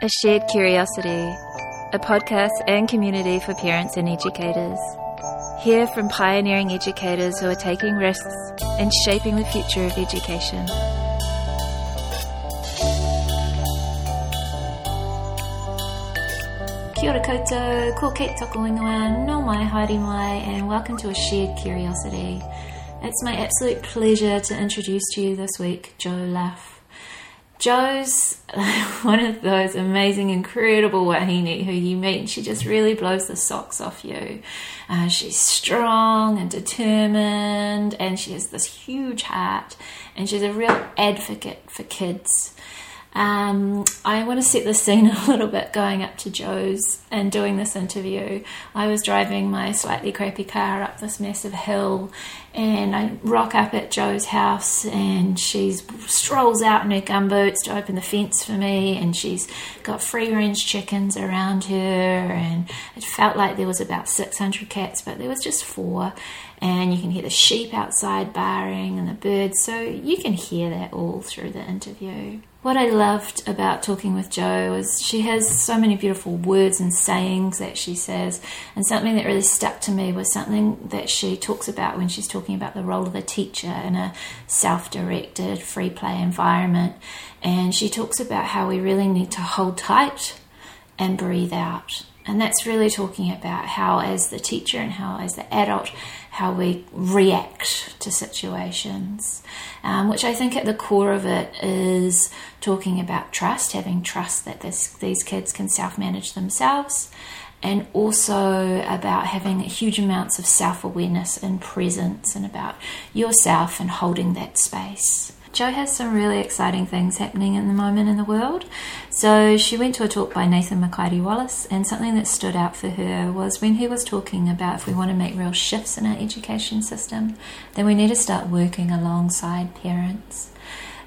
A Shared Curiosity, a podcast and community for parents and educators. Hear from pioneering educators who are taking risks and shaping the future of education. Kia ora koutou, ko Kate Toko Ingoa, no mai haere mai, and welcome to A Shared Curiosity. It's my absolute pleasure to introduce to you this week Jo Luff. Jo's one of those amazing, incredible wahine who you meet and she just really blows the socks off you. Uh, she's strong and determined and she has this huge heart and she's a real advocate for kids. Um, I want to set the scene a little bit going up to Jo's and doing this interview. I was driving my slightly crappy car up this massive hill, and I rock up at Jo's house, and she strolls out in her gumboots to open the fence for me, and she's got free range chickens around her, and it felt like there was about 600 cats, but there was just four and you can hear the sheep outside barring and the birds, so you can hear that all through the interview. What I loved about talking with Jo is she has so many beautiful words and sayings that she says, and something that really stuck to me was something that she talks about when she's talking about the role of a teacher in a self directed, free play environment. And she talks about how we really need to hold tight and breathe out. And that's really talking about how, as the teacher and how, as the adult, how we react to situations, um, which I think at the core of it is talking about trust, having trust that this, these kids can self manage themselves, and also about having huge amounts of self awareness and presence, and about yourself and holding that space. Jo has some really exciting things happening in the moment in the world. So she went to a talk by Nathan Mikaere-Wallace, and something that stood out for her was when he was talking about if we want to make real shifts in our education system, then we need to start working alongside parents.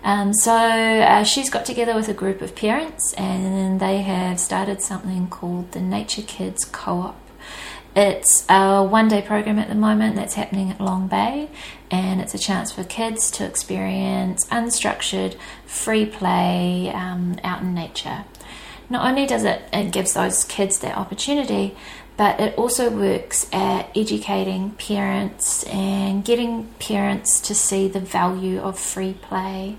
Um, so uh, she's got together with a group of parents, and they have started something called the Nature Kids Co op. It's a one day program at the moment that's happening at Long Bay, and it's a chance for kids to experience unstructured, free play um, out in nature. Not only does it, it gives those kids that opportunity, but it also works at educating parents and getting parents to see the value of free play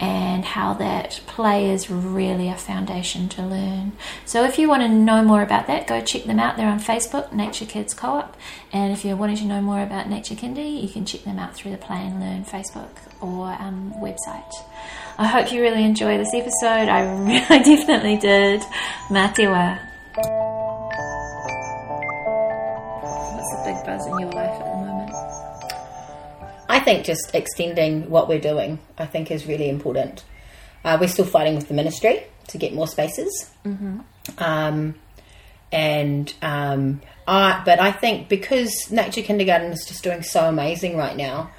and how that play is really a foundation to learn. So, if you want to know more about that, go check them out. They're on Facebook, Nature Kids Co op. And if you're wanting to know more about Nature Kindy, you can check them out through the Play and Learn Facebook or um, website. I hope you really enjoy this episode. I really definitely did. Matewa. What's the big buzz in your life at the moment? I think just extending what we're doing, I think, is really important. Uh, we're still fighting with the ministry to get more spaces, mm-hmm. um, and um, I, but I think because Nature Kindergarten is just doing so amazing right now,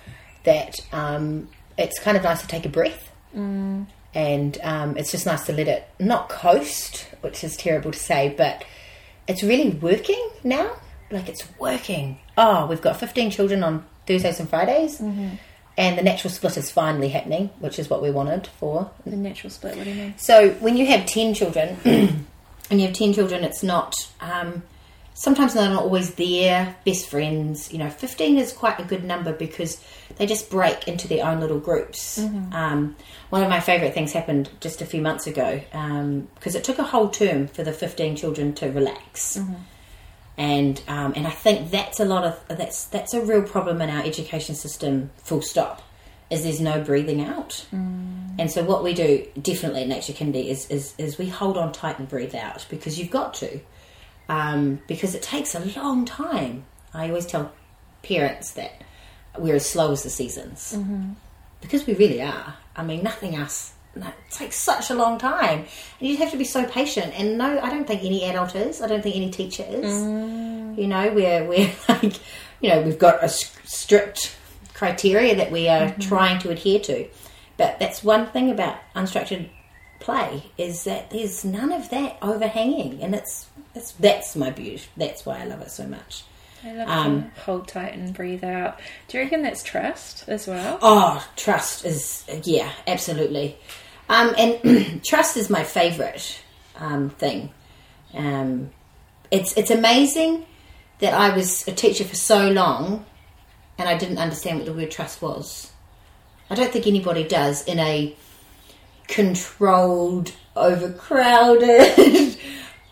that um, it's kind of nice to take a breath, mm. and um, it's just nice to let it not coast, which is terrible to say, but it's really working now. Like it's working. Oh, we've got 15 children on Thursdays and Fridays. Mm-hmm. And the natural split is finally happening, which is what we wanted for. The natural split, what do you mean? So when you have 10 children, and you have 10 children, it's not, um, sometimes they're not always there, best friends. You know, 15 is quite a good number because they just break into their own little groups. Mm-hmm. Um, one of my favourite things happened just a few months ago because um, it took a whole term for the 15 children to relax. Mm-hmm and um, and I think that's a lot of that's that's a real problem in our education system. Full stop. Is there's no breathing out, mm. and so what we do definitely at Nature Kindy is, is is we hold on tight and breathe out because you've got to, um, because it takes a long time. I always tell parents that we're as slow as the seasons mm-hmm. because we really are. I mean, nothing else it takes such a long time. And you have to be so patient. And no i don't think any adult is. I don't think any teacher is. Mm. you know we're we're like you know we've got a strict criteria that we are mm-hmm. trying to adhere to. But that's one thing about unstructured play is that there's none of that overhanging. And it's that's that's my beauty that's why i love it so much I love um, to hold tight and breathe out. Do you reckon that's trust as well? Oh, trust is yeah, absolutely. Um, and trust is my favourite um, thing. Um, it's it's amazing that I was a teacher for so long and I didn't understand what the word trust was. I don't think anybody does in a controlled, overcrowded,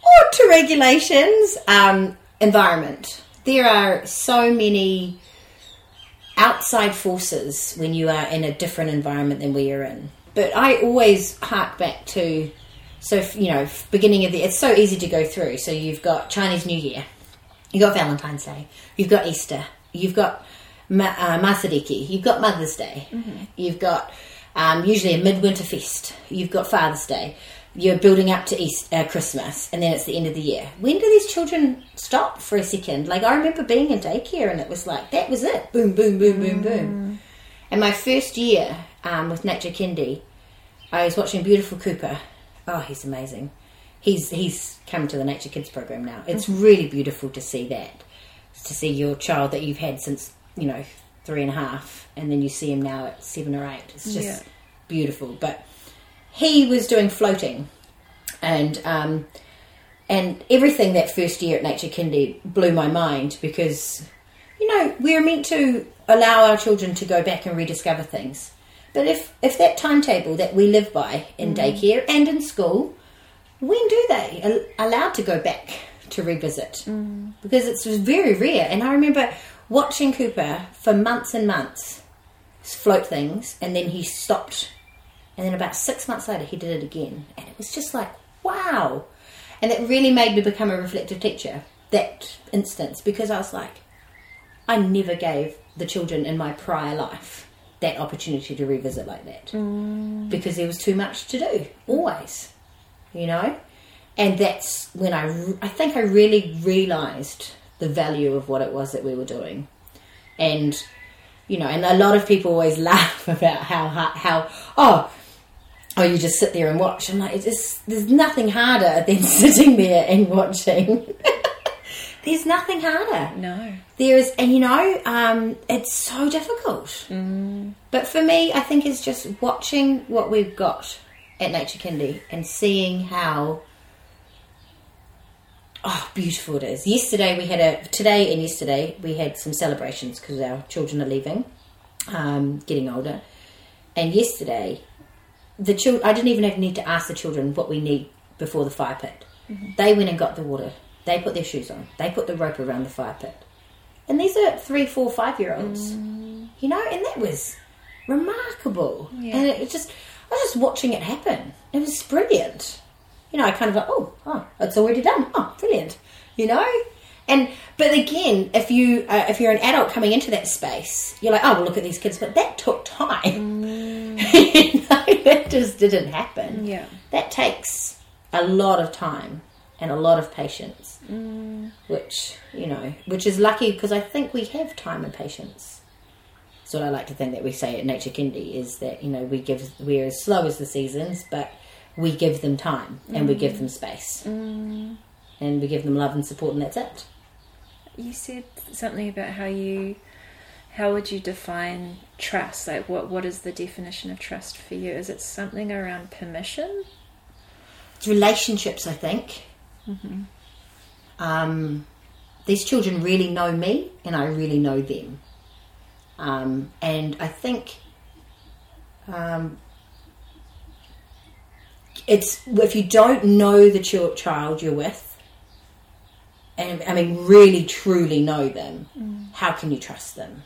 or to regulations um, environment. There are so many outside forces when you are in a different environment than we are in. But I always hark back to, so you know, beginning of the. It's so easy to go through. So you've got Chinese New Year, you've got Valentine's Day, you've got Easter, you've got Ma- uh, Matariki, you've got Mother's Day, you've got um, usually a midwinter feast, you've got Father's Day, you're building up to East uh, Christmas, and then it's the end of the year. When do these children stop for a second? Like I remember being in daycare, and it was like that was it, boom, boom, boom, boom, boom. And my first year um, with Nature Kindy, I was watching Beautiful Cooper. Oh, he's amazing. He's he's come to the Nature Kids program now. It's really beautiful to see that, to see your child that you've had since you know three and a half, and then you see him now at seven or eight. It's just Yeah. beautiful. But he was doing floating, and um, and everything that first year at Nature Kindy blew my mind because you know we're meant to allow our children to go back and rediscover things. But if if that timetable that we live by in daycare and in school, when do they al- allowed to go back to revisit? Because it's very rare. And I remember watching Cooper for months and months float things, and then he stopped. And then about six months later, he did it again, and it was just like wow. And it really made me become a reflective teacher that instance because I was like, I never gave the children in my prior life that opportunity to revisit like that mm. because there was too much to do always, you know. And that's when I, re- I think I really realised the value of what it was that we were doing, and you know, and a lot of people always laugh about how how, how oh oh, you just sit there and watch. I'm like, it's just, there's nothing harder than sitting there and watching. there's nothing harder. No. There is, and you know, um, it's so difficult. But for me, I think it's just watching what we've got at Nature Kindy and seeing how oh beautiful it is. Yesterday we had a today and yesterday we had some celebrations because our children are leaving, um, getting older, and yesterday the children, I didn't even need to ask the children what we need before the fire pit. Mm-hmm. They went and got the water. They put their shoes on. They put the rope around the fire pit. And these are three, four, five year olds. Mm. You know, and that was remarkable. Yeah. And it was just, I was just watching it happen. It was brilliant. You know, I kind of like, oh, oh, it's already done. Oh, brilliant. You know? And but again, if you uh, if you're an adult coming into that space, you're like, oh, well, look at these kids, but that took time. Mm. you know, that just didn't happen. Yeah. That takes a lot of time and a lot of patience, mm. which you know, which is lucky because I think we have time and patience. So what I like to think that we say at Nature Kindy is that you know we give we're as slow as the seasons, but we give them time and we give mm. them space, mm. and we give them love and support, and that's it. You said something about how you how would you define trust? Like what what is the definition of trust for you? Is it something around permission? It's relationships, I think. Um, these children really know me, and I really know them. Um, and I think um, it's if you don't know the ch- child you're with, and I mean really truly know them, how can you trust them?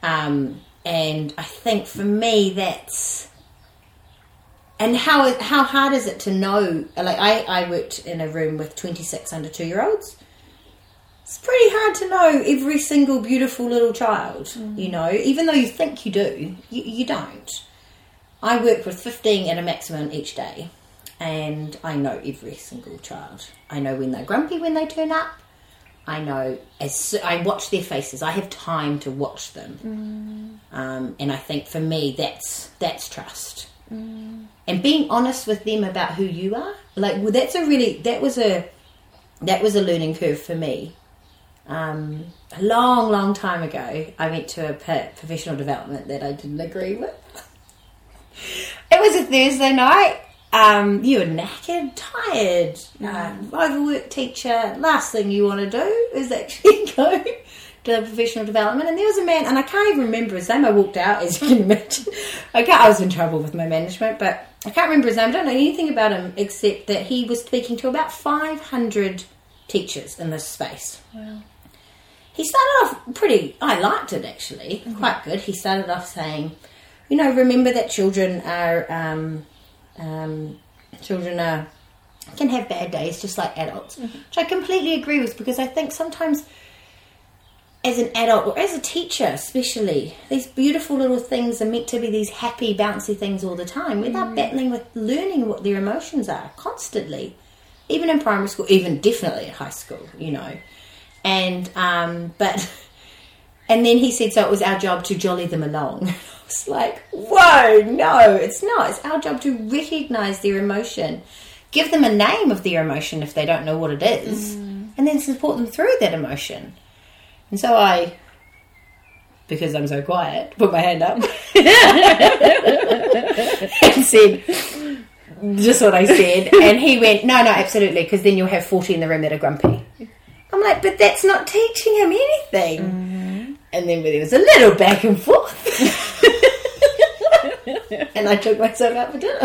Um, and I think for me that's and how how hard is it to know? Like I, I worked in a room with twenty six under two year olds. It's pretty hard to know every single beautiful little child. You know, even though you think you do, you, you don't. I work with fifteen at a maximum each day, and I know every single child. I know when they're grumpy when they turn up. I know as I watch their faces. I have time to watch them, um, and I think for me that's that's trust. And being honest with them about who you are like well, that's a really that was a that was a learning curve for me. Um, a long long time ago i went to a professional development that i didn't agree with. It was a thursday night um, you're knackered, tired, um, overworked teacher. Last thing you want to do is actually go to the professional development. And there was a man, and I can't even remember his name. I walked out, as you can imagine. I, I was in trouble with my management, but I can't remember his name. I don't know anything about him except that he was speaking to about 500 teachers in this space. Wow. He started off pretty, I liked it actually, quite good. He started off saying, you know, remember that children are, um, um, children are, can have bad days just like adults, which I completely agree with because I think sometimes as an adult or as a teacher especially these beautiful little things are meant to be these happy bouncy things all the time without battling with learning what their emotions are constantly even in primary school even definitely at high school you know. And um but and then he said so it was our job to jolly them along I was like whoa no it's not it's our job to recognize their emotion give them a name of their emotion if they don't know what it is mm. and then support them through that emotion and so I, because I'm so quiet, put my hand up and said just what I said. And he went, No, no, absolutely, because then you'll have 40 in the room that are grumpy. I'm like, But that's not teaching him anything. Mm-hmm. And then there was a little back and forth. and I took myself out for dinner.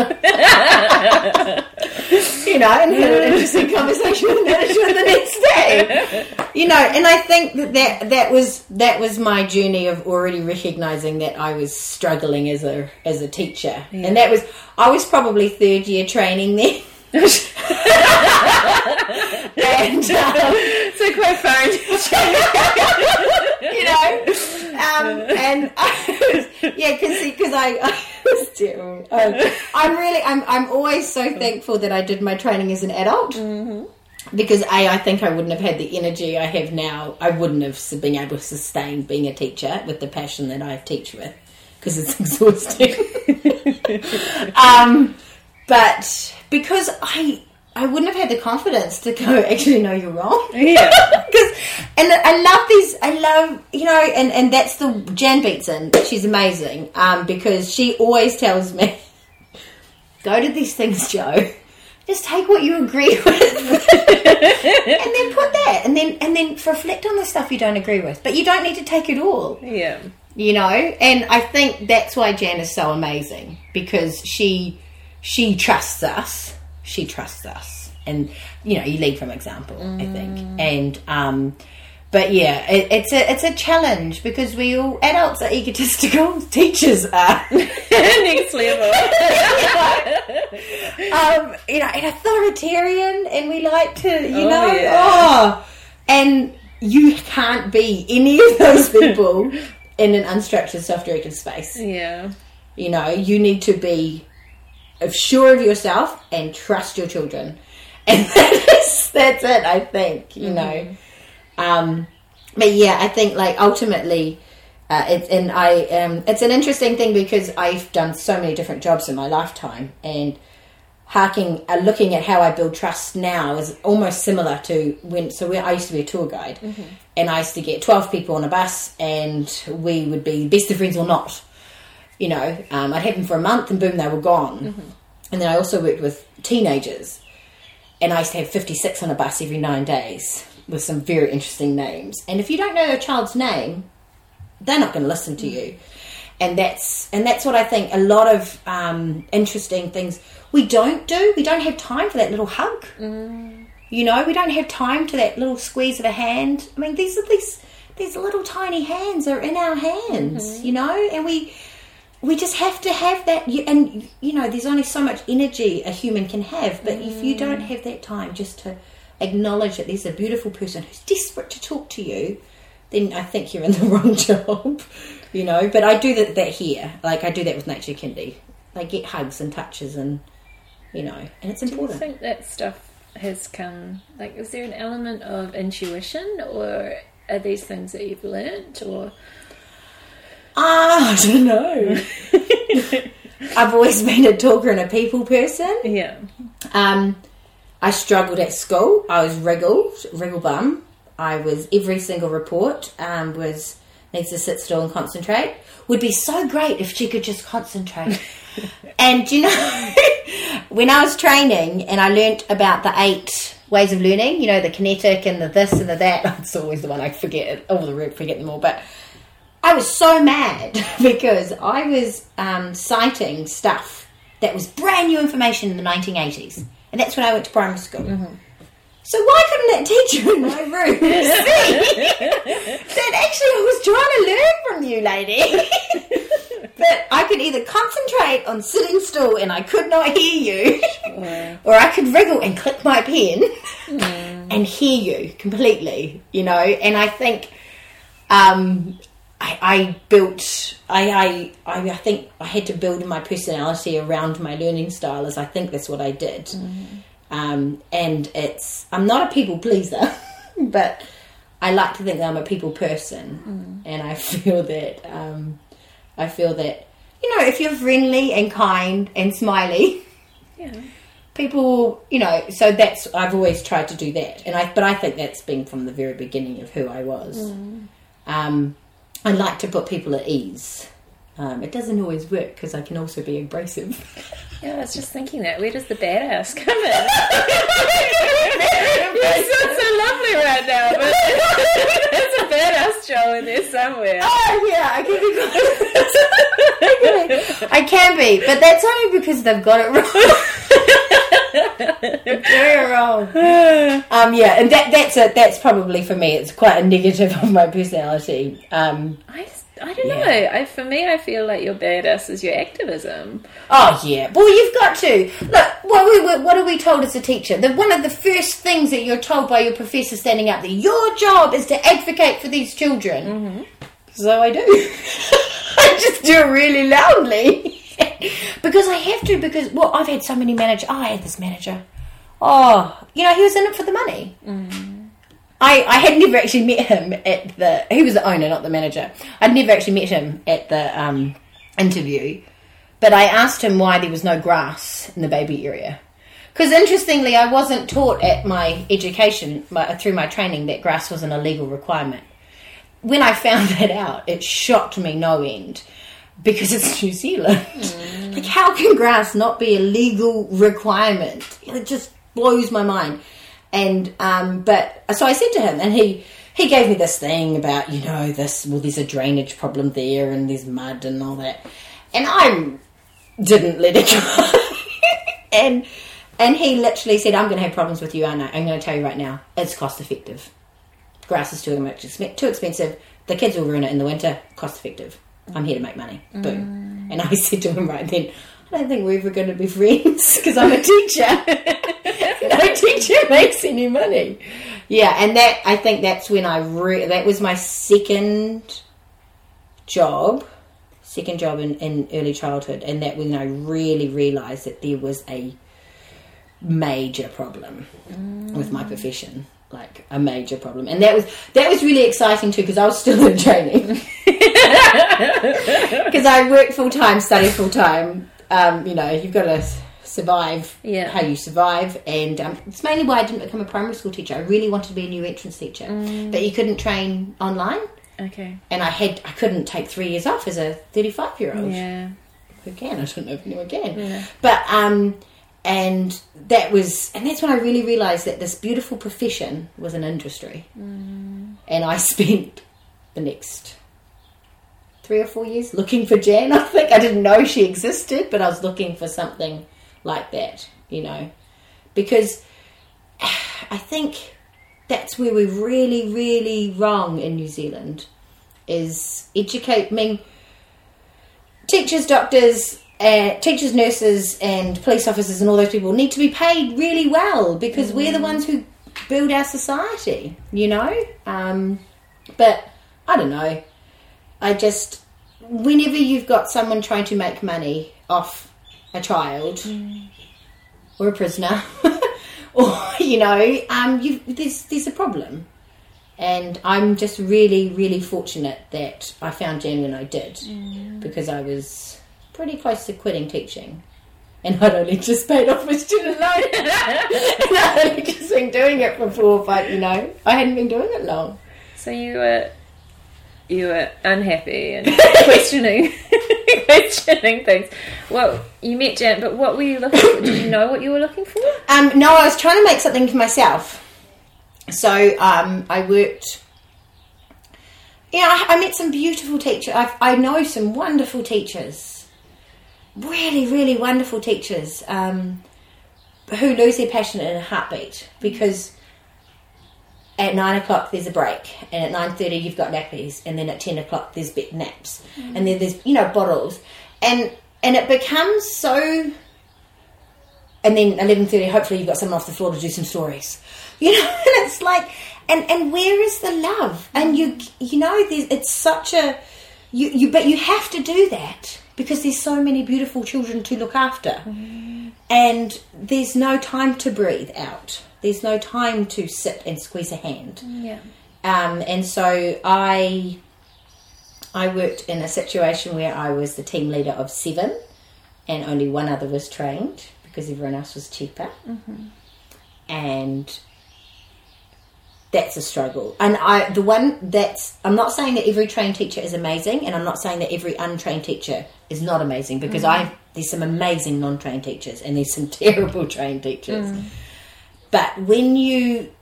you know, and had an interesting conversation with management the next day. You know, and I think that, that that was that was my journey of already recognizing that I was struggling as a as a teacher, and that was I was probably third year training then. and um, So quite far you know, and I yeah, because I, I was terrible. Um, I'm really, I'm, I'm always so thankful that I did my training as an adult. Because a, I think I wouldn't have had the energy I have now. I wouldn't have been able to sustain being a teacher with the passion that I teach with, because it's exhausting. um, but because I I wouldn't have had the confidence to go. Actually, no, you're wrong. Yeah. Because and I love these. I love you know, and and that's the Jan Beatson. She's amazing. Um, because she always tells me, go to these things, Jo. Just take what you agree with, and then put that, and then and then reflect on the stuff you don't agree with. But you don't need to take it all yeah. you know and i think that's why jan is so amazing because she she trusts us she trusts us and you know you lead from example i think and um but yeah it, it's a it's a challenge because we all adults are egotistical teachers are Next level. um, you know, and authoritarian, and we like to, you Oh, know, yeah. oh, and you can't be any of those people in an unstructured, self-directed space. Yeah. You know, you need to be sure of yourself and trust your children, and that's that's it. I think you know. Um, but yeah, I think like ultimately, uh, it, and I um, it's an interesting thing because I've done so many different jobs in my lifetime, and harking uh, looking at how I build trust now is almost similar to when. So we, I used to be a tour guide, and I used to get twelve people on a bus, and we would be best of friends or not. You know, um, I'd have them for a month, and boom, they were gone. And then I also worked with teenagers, and I used to have 56 on a bus every nine days with some very interesting names. And if you don't know your child's name, they're not going to listen to you. And that's and that's what I think. A lot of um, interesting things we don't do. We don't have time for that little hug. You know, we don't have time to that little squeeze of a hand. I mean, these are these these little tiny hands are in our hands. You know, and we we just have to have that you- and you know there's only so much energy a human can have but if you don't mm. have that time just to acknowledge that there's a beautiful person who's desperate to talk to you then i think you're in the wrong job you know. But i do that, that here. Like i do that with nature kindy. They get hugs and touches and you know and it's Do you important. think that stuff has come? Like, is there an element of intuition, or are these things that you've learnt, or ah i don't know i've always been a talker and a people person yeah, Um, I struggled at school. I was wriggled, wriggle bum. I was every single report um, was needs to sit still and concentrate. Would be so great if she could just concentrate. and you know, when I was training and I learnt about the eight ways of learning, you know, the kinetic and the this and the that. It's always the one I forget, all the root forget them all. But I was so mad because I was um, citing stuff that was brand new information in the 1980s. And that's when I went to primary school. Mm-hmm. So why couldn't that teacher in my room see that actually I was trying to learn from you, lady? that I could either concentrate on sitting still and I could not hear you, or I could wriggle and click my pen and hear you completely, you know? And I think um, I, I built, I, I, I, think I had to build my personality around my learning style, as I think that's what I did. Um, and it's, I'm not a people pleaser, but I like to think that I'm a people person, and I feel that, um, I feel that, you know, if you're friendly and kind and smiley, Yeah. people, you know, so that's I've always tried to do that, and I, but I think that's been from the very beginning of who I was. Um, I like to put people at ease. Um, it doesn't always work because I can also be abrasive. Yeah, I was just thinking that. Where does the badass come in? It's not so lovely right now, but there's a badass Jo in there somewhere. Oh yeah, I can be. I can be, but that's only because they've got it wrong. Very wrong. Um, yeah, and that that's a that's probably for me. It's quite a negative of my personality. Um, I, just- I don't Yeah. know. I, for me, I feel like your badass is your activism. Oh yeah. Well, you've got to look. What we what are we told as a teacher? That one of the first things that you're told by your professor standing up there, your job is to advocate for these children. So I do. I just do it really loudly because I have to. Because well, I've had so many managers. Oh, I had this manager. Oh, you know, he was in it for the money. I, I had never actually met him at the. He was the owner, not the manager. I'd never actually met him at the um, interview, but I asked him why there was no grass in the baby area. Because interestingly, I wasn't taught at my education my, through my training that grass was an illegal requirement. When I found that out, it shocked me no end because it's New Zealand. like, how can grass not be a legal requirement? It just blows my mind. And um, but so I said to him, and he he gave me this thing about you know this well there's a drainage problem there and there's mud and all that, and I didn't let it go. and and he literally said, "I'm going to have problems with you, aren't I? I'm going to tell you right now. It's cost effective. Grass is too much too expensive. The kids will ruin it in the winter. Cost effective. I'm here to make money. Mm. Boom." And I said to him right then, "I don't think we're ever going to be friends because I'm a teacher. no teacher makes any money." Yeah, and that I think that's when I re- that was my second job second job in, in early childhood, and that when I really realised that there was a major problem mm. with my profession, like a major problem, and that was that was really exciting too because I was still in training because I work full time, study full time. Um, you know, you've got to survive Yeah. how you survive, and um, it's mainly why I didn't become a primary school teacher. I really wanted to be a new entrance teacher, but you couldn't train online Okay. and I had I couldn't take three years off as a thirty five year old. Yeah. Who can? I don't know if anyone can. Yeah. But um and that was and that's when I really realised that this beautiful profession was an industry. And I spent the next three or four years looking for Jan, I think. I didn't know she existed, but I was looking for something like that, you know. Because I think that's where we're really, really wrong in New Zealand is educate. I mean, teachers, doctors, uh, teachers, nurses, and police officers, and all those people need to be paid really well because we're the ones who build our society. You know, um, but I don't know. I just whenever you've got someone trying to make money off a child or a prisoner, or you know, um, you there's there's a problem. And I'm just really, really fortunate that I found Jan when I did, because I was pretty close to quitting teaching, and I'd only just paid off my student loan, and I'd only just been doing it for four five. You know, I hadn't been doing it long. So you were you were unhappy and questioning questioning things. Well, you met Jan, but what were you looking for? Did you know what you were looking for? Um, no, I was trying to make something for myself. So um, I worked. Yeah, I, I met some beautiful teachers. I've, I know some wonderful teachers, really, really wonderful teachers um, who lose their passion in a heartbeat because at nine o'clock there's a break, and at nine thirty you've got nappies, and then at ten o'clock there's bit naps, mm. and then there's you know bottles, and and it becomes so. And then eleven thirty, hopefully you've got someone off the floor to do some stories, you know. And it's like, and and where is the love? And mm. you you know, there's, it's such a you you but you have to do that because there's so many beautiful children to look after, mm. and there's no time to breathe out. There's no time to sit and squeeze a hand. Yeah. Um, and so I I worked in a situation where I was the team leader of seven, and only one other was trained because everyone else was cheaper. Mm-hmm. And that's a struggle. And I the one that's I'm not saying that every trained teacher is amazing, and I'm not saying that every untrained teacher is not amazing because I there's some amazing non-trained teachers and there's some terrible trained teachers. But when you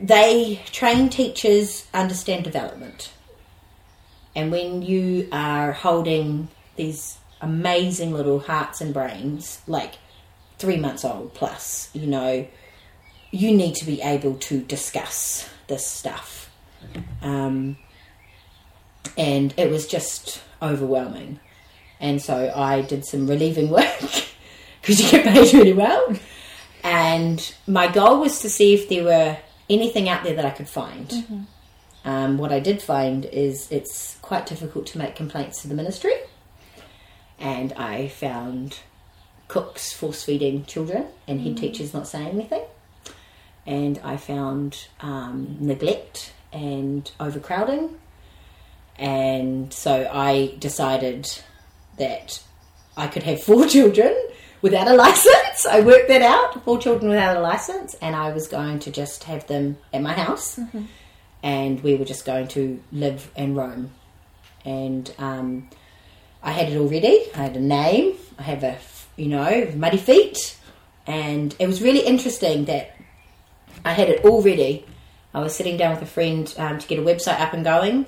they train teachers understand development. And when you are holding these amazing little hearts and brains, like three months old plus, you know, you need to be able to discuss this stuff. Um, and it was just overwhelming. And so I did some relieving work because you get paid really well. And my goal was to see if there were anything out there that I could find. Um, what I did find is it's quite difficult to make complaints to the ministry. And I found cooks force feeding children and head teachers not saying anything. And I found um, neglect and overcrowding. And so I decided that I could have four children without a license. I worked that out four children without a license, and I was going to just have them at my house, and we were just going to live and roam. And um, I had it already. I had a name. I have a you know muddy feet, and it was really interesting that I had it already. I was sitting down with a friend um, to get a website up and going,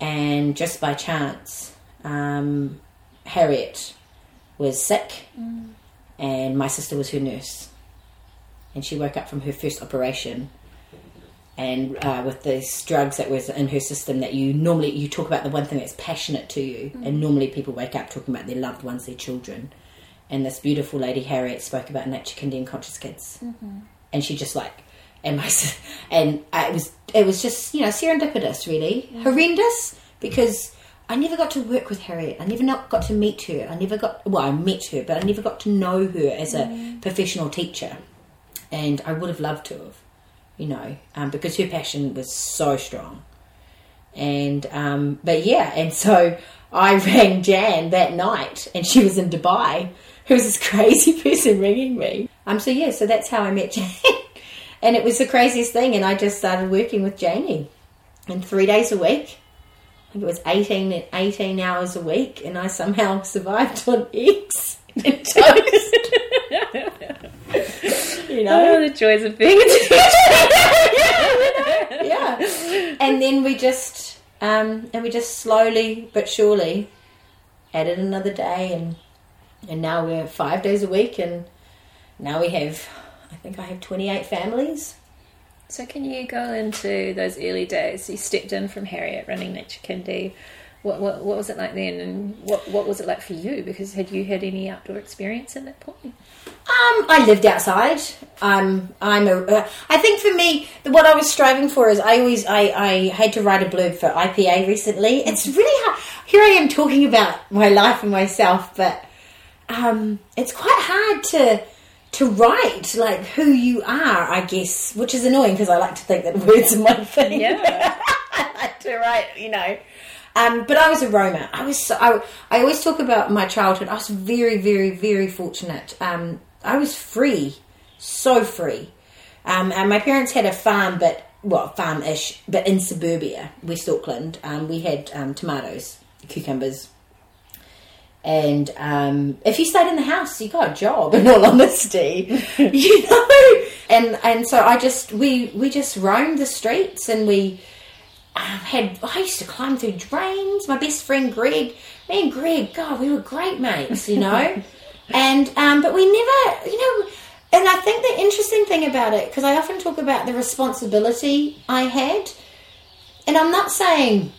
and just by chance, um, Harriet was sick, and my sister was her nurse, and she woke up from her first operation, and uh, with these drugs that was in her system that you normally you talk about the one thing that's passionate to you, mm-hmm. and normally people wake up talking about their loved ones, their children, and this beautiful lady Harriet spoke about nature and conscious kids, mm-hmm. and she just like. And my and I, it was it was just you know serendipitous really. Horrendous because I never got to work with Harriet. I never not got to meet her. I never got well, I met her, but I never got to know her as a professional teacher. And I would have loved to have, you know, um, because her passion was so strong. And um, but yeah, and so I rang Jan that night, and she was in Dubai. Who was this crazy person ringing me? Um, so yeah, so that's how I met Jan, and it was the craziest thing. And I just started working with Janie, and three days a week. It was 18, 18 hours a week, and I somehow survived on eggs and toast. you know, Oh, the joys of being a teacher. yeah. And then we just, um, and we just slowly but surely added another day, and and now we're five days a week, and now we have, I think I have twenty eight families. So, can you go into those early days? You stepped in from Harriet running Nature Kindy. What, what, what was it like then, and what, what was it like for you? Because had you had any outdoor experience at that point? Um, I lived outside. Um, I'm a. Uh, I think for me, what I was striving for is I always I, I had to write a blurb for IPA recently. It's really hard. Here I am talking about my life and myself, but um, it's quite hard to to write like who you are. I guess, which is annoying because I like to think that words are my thing. Yeah. I like to write, you know. Um, but I was a Roma. I was. So, I, I always talk about my childhood. I was very, very, very fortunate. Um, I was free, so free. Um, and my parents had a farm, but well, farm-ish, but in suburbia, West Auckland. Um, we had um, tomatoes, cucumbers, And um, if you stayed in the house, you got a job. In all honesty, you know. And and so I just we we just roamed the streets and we um, had I used to climb through drains. My best friend Greg, me and Greg, God, we were great mates, you know. and um, but we never, you know. And I think the interesting thing about it, because I often talk about the responsibility I had, and I'm not saying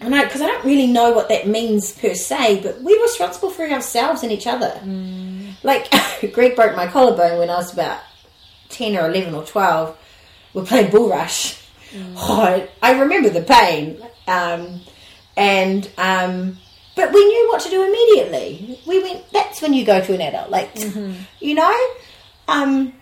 I know because I don't really know what that means per se, but we're responsible for ourselves and each other. Mm. Like Greg broke my collarbone when I was about ten or eleven or twelve. We're playing bull rush. Mm. Oh, I remember the pain, um, and um, but we knew what to do immediately. We went. That's when you go to an adult, like mm-hmm. you know. Um,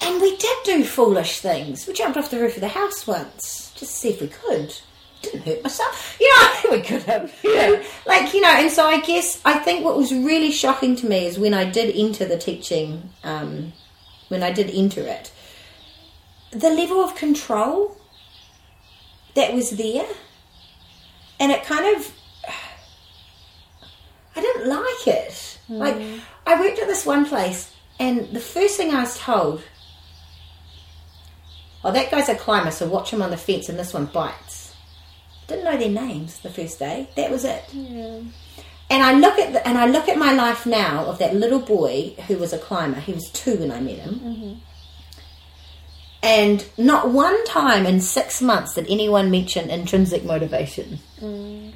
and we did do foolish things. We jumped off the roof of the house once just to see if we could didn't hurt myself. You know, we could have. Yeah. Like, you know, and so I guess I think what was really shocking to me is when I did enter the teaching, um, when I did enter it, the level of control that was there. And it kind of, I didn't like it. Mm. Like, I worked at this one place, and the first thing I was told, oh, that guy's a climber, so watch him on the fence, and this one bites didn't know their names the first day. That was it. Yeah. And I look at the, and I look at my life now of that little boy who was a climber. He was two when I met him. Mm-hmm. And not one time in six months did anyone mention intrinsic motivation. Mm.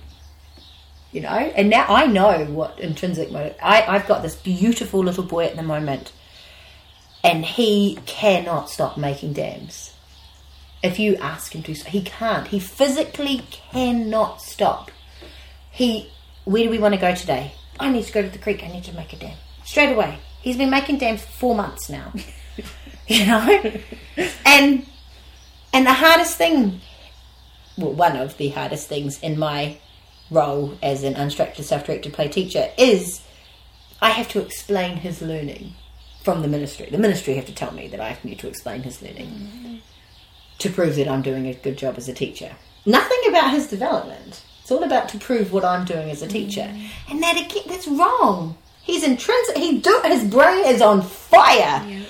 You know, and now I know what intrinsic motive. I I've got this beautiful little boy at the moment, and he cannot stop making dams if you ask him to. He can't. He physically cannot stop. He, where do we want to go today? I need to go to the creek. I need to make a dam straight away. He's been making dams for four months now. you know, and and the hardest thing, well, one of the hardest things in my role as an unstructured self-directed play teacher is I have to explain his learning from the ministry. The ministry have to tell me that I need to explain his learning. Mm-hmm to prove that I'm doing a good job as a teacher. Nothing about his development. It's all about to prove what I'm doing as a teacher. Mm. And that again, that's wrong. He's intrinsic. He do his brain is on fire. Yeah.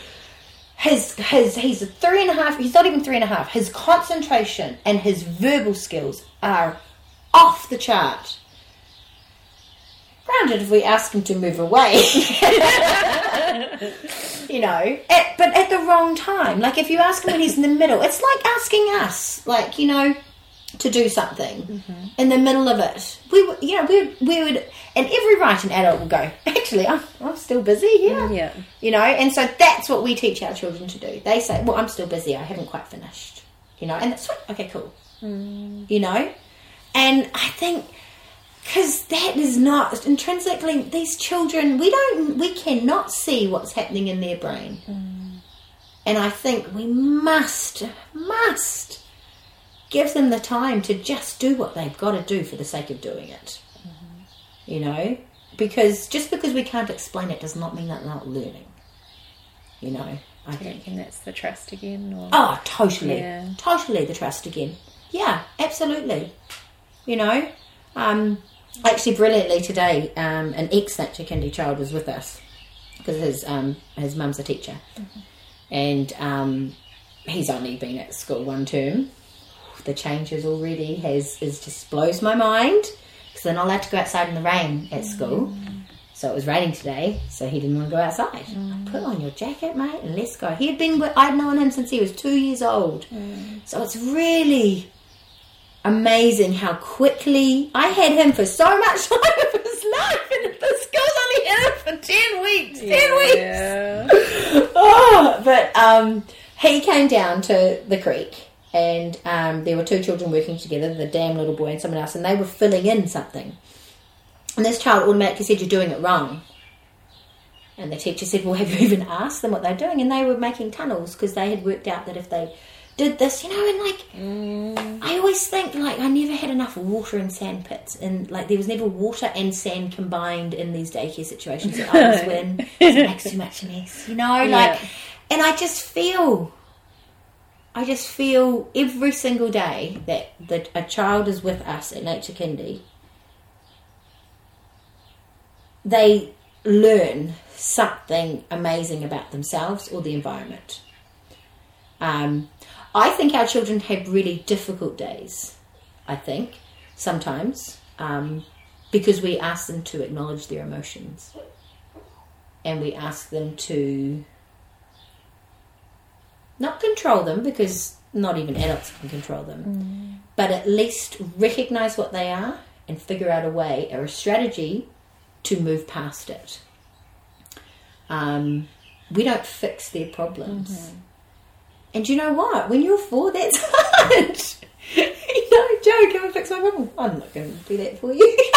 His his he's a three and a half. He's not even three and a half. His concentration and his verbal skills are off the chart. Granted, if we ask him to move away, you know, at, but at the wrong time. Like if you ask him when he's in the middle, it's like asking us, like you know, to do something mm-hmm. in the middle of it. We, you know, we we would, and every right writing adult will go. Actually, I'm, I'm still busy. Yeah, yeah. You know, and so that's what we teach our children to do. They say, "Well, I'm still busy. I haven't quite finished." You know, and that's okay, cool. Mm. You know, and I think because that is not intrinsically these children we don't we cannot see what's happening in their brain. Mm. and i think we must must give them the time to just do what they've got to do for the sake of doing it. Mm-hmm. you know? Because just because we can't explain it does not mean that they're not learning. You know? I think. and that's the trust again or... oh totally. Yeah. totally the trust again. Yeah absolutely. You know? Um, actually brilliantly today, um, an ex Nature Kindy child was with us because his um, his mum's a teacher, mm-hmm. and um, he's only been at school one term. The changes already has is just blows my mind because they're not allowed to go outside in the rain at school. Mm. So it was raining today, so he didn't want to go outside. Mm. Put on your jacket, mate, and let's go. He had been, I'd known him since he was two years old. Mm. So it's really amazing how quickly I had him for so much time of his life, and the school's only had him for ten weeks. Ten weeks. oh, but um, he came down to the creek, and um, there were two children working together, the dam little boy and someone else, and they were filling in something. And this child automatically said, "You're doing it wrong." And the teacher said, "Well, have you even asked them what they're doing?" And they were making tunnels because they had worked out that if they did this, you know, and like mm. I always think like I never had enough water in sand pits, and like there was never water and sand combined in these daycare situations that I was in. it makes too much mess, you know, like, and I just feel, I just feel every single day that that a child is with us at Nature Kindy. they learn something amazing about themselves or the environment. Um, I think our children have really difficult days. I think sometimes um, because we ask them to acknowledge their emotions and we ask them to not control them because not even adults can control them, but at least recognize what they are and figure out a way or a strategy to move past it. Um, we don't fix their problems. And you know what? When you're four, that's hard. you know, Jo, come and fix my problem. I'm not going to do that for you.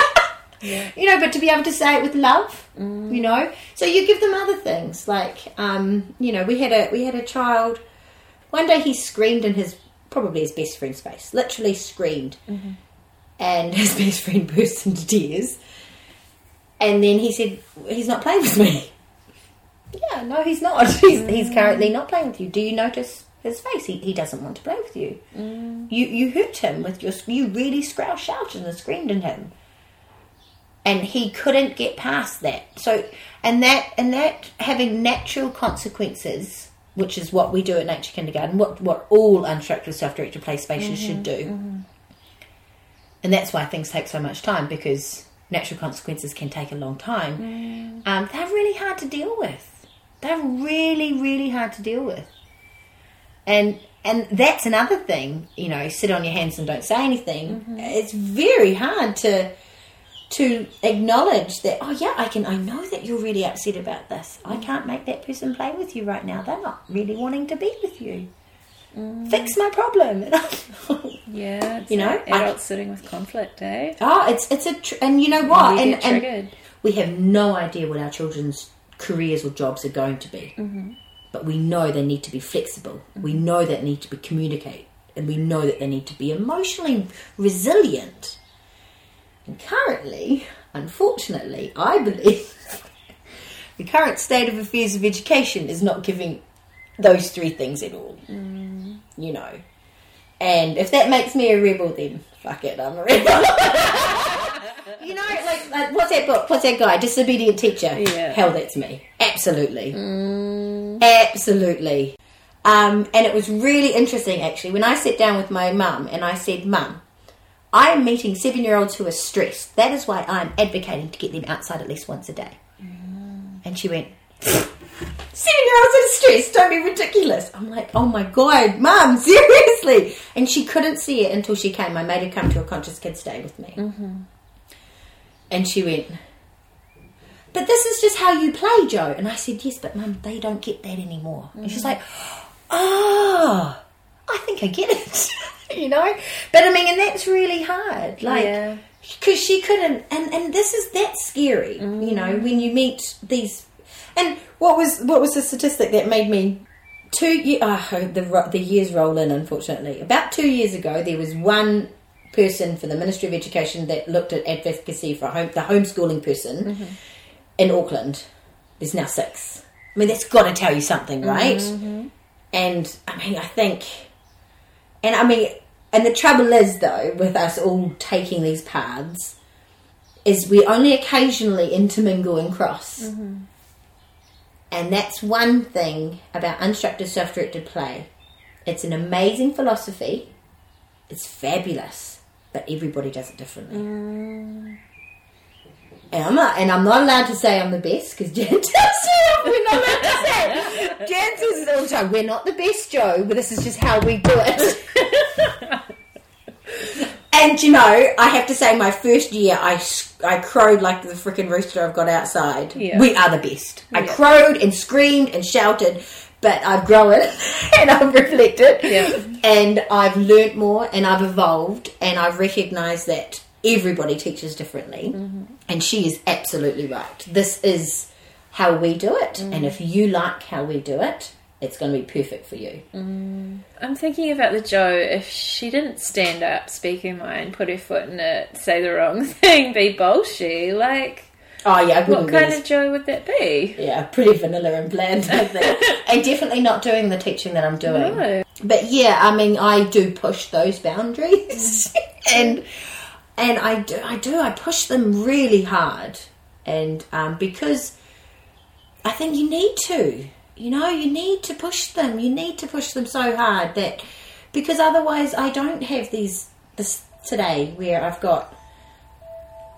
Yeah. You know, but to be able to say it with love, mm. you know. So you give them other things, like, um, you know, we had a we had a child. One day he screamed in his probably his best friend's face, literally screamed, mm-hmm. and his best friend burst into tears. And then he said, "He's not playing with me." Yeah, no, he's not. He's, he's currently mm. not playing with you. Do you notice his face? He, he doesn't want to play with you. Mm. You you hurt him with your. You really scroused, shouted, and screamed at him, and he couldn't get past that. So, and that and that having natural consequences, which is what we do at Nature Kindergarten, what what all unstructured self-directed play spaces mm-hmm, should do, mm-hmm. and that's why things take so much time because natural consequences can take a long time. Mm. Um, they're really hard to deal with. They're really, really hard to deal with. And and that's another thing, you know, sit on your hands and don't say anything. Mm-hmm. It's very hard to to acknowledge that, oh yeah, I can I know that you're really upset about this. I mm-hmm. can't make that person play with you right now. They're not really wanting to be with you. Mm-hmm. Fix my problem. Yeah, it's You know, like adults sitting with conflict, eh? oh, it's it's a tr- and you know what? and, get and we have no idea what our children's careers or jobs are going to be. But we know they need to be flexible. We mm-hmm. know that they need to be communicate. And we know that they need to be emotionally resilient. And currently, unfortunately, I believe the current state of affairs of education is not giving those three things at all. Mm. You know. And if that makes me a rebel, then fuck it, I'm a rebel. you know, like, like what's that book? What's that guy? Disobedient teacher. Yeah. Hell, that's me. Absolutely. Absolutely. Um, and it was really interesting, actually, when I sat down with my mum and I said, Mum, I am meeting seven year olds who are stressed. That is why I'm advocating to get them outside at least once a day. And she went, Seven year olds are stressed, don't be ridiculous. I'm like, oh my god, mum, seriously. And she couldn't see it until she came. I made her come to a conscious kids day with me. And she went, but this is just how you play, Jo. And I said, yes, but mum, they don't get that anymore. And she's mm. like, oh, I think I get it. you know? But I mean, and that's really hard. Like, Yeah. because she couldn't and and this is that's scary you know mm. when you meet these and what was what was the statistic that made me two year oh, the the years roll in unfortunately about two years ago there was one person for the ministry of education that looked at advocacy for home the homeschooling person mm-hmm. in auckland there's now six. I mean that's got to tell you something right? Mm-hmm. And i mean i think and I mean, and the trouble is, though, with us all taking these paths, is we only occasionally intermingle and cross. Mm-hmm. And that's one thing about unstructured self directed play. It's an amazing philosophy, it's fabulous, but everybody does it differently. Mm. And I'm not, and I'm not allowed to say I'm the best because Jan tells me we're not allowed to say. Jan says it all the time. We're not the best, Jo, but this is just how we do it. and you know, I have to say, my first year, I I crowed like the freaking rooster I've got outside. Yeah. We are the best. I crowed and screamed and shouted, but I've grown it and I've reflected, Yeah. and I've learnt more and I've evolved and I've recognised that everybody teaches differently, mm-hmm. and she is absolutely right. This is how we do it, mm. and if you like how we do it, it's going to be perfect for you. Mm. I'm thinking about the Jo. If she didn't stand up, speak her mind, put her foot in it, say the wrong thing, be bolshy, like Oh yeah, I what wouldn't kind of joy would that be? yeah, pretty vanilla and bland, I think. and definitely not doing the teaching that I'm doing. No. But yeah, I mean, I do push those boundaries, and and I do, I do, I push them really hard, and um, because I think you need to, you know, you need to push them. You need to push them so hard that because otherwise, I don't have these this today where I've got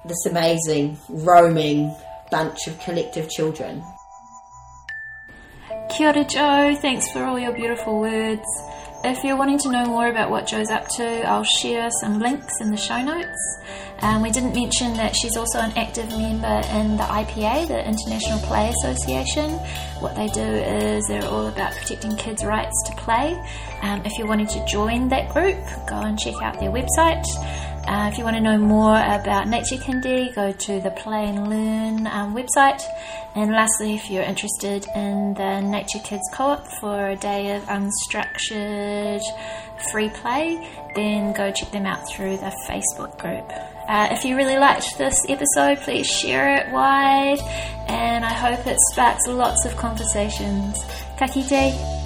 this amazing roaming bunch of collective children. Kia ora, Jo. Thanks for all your beautiful words. If you're wanting to know more about what Jo's up to, I'll share some links in the show notes. Um, we didn't mention that she's also an active member in the IPA, the International Play Association. What they do is they're all about protecting kids' rights to play. Um, if you're wanting to join that group, go and check out their website. Uh, if you want to know more about Nature Kindy, go to the Play and Learn um, website. And lastly, if you're interested in the Nature Kids Co op for a day of unstructured free play, then go check them out through the Facebook group. Uh, if you really liked this episode, please share it wide, and I hope it sparks lots of conversations. Ka kite.